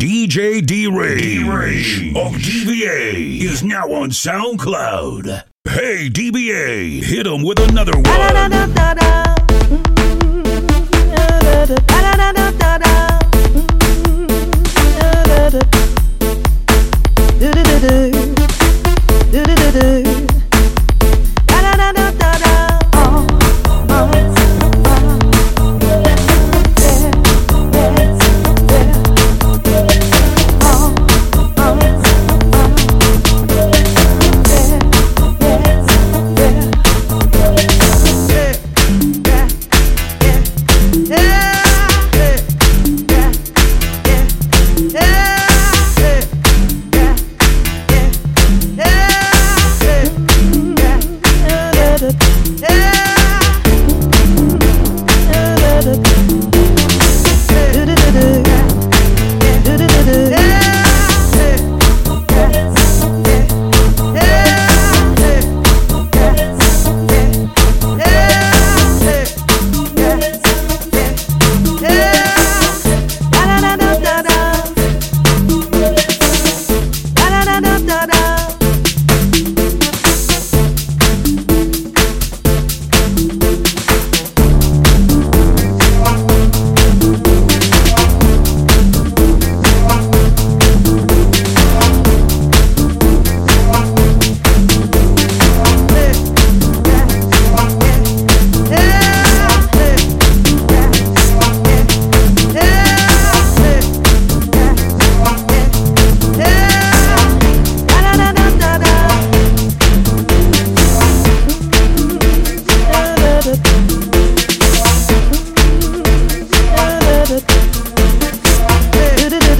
DJ D-Rage of DBA is now on SoundCloud. Hey, DBA, hit him with another one. Hey.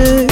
Hadi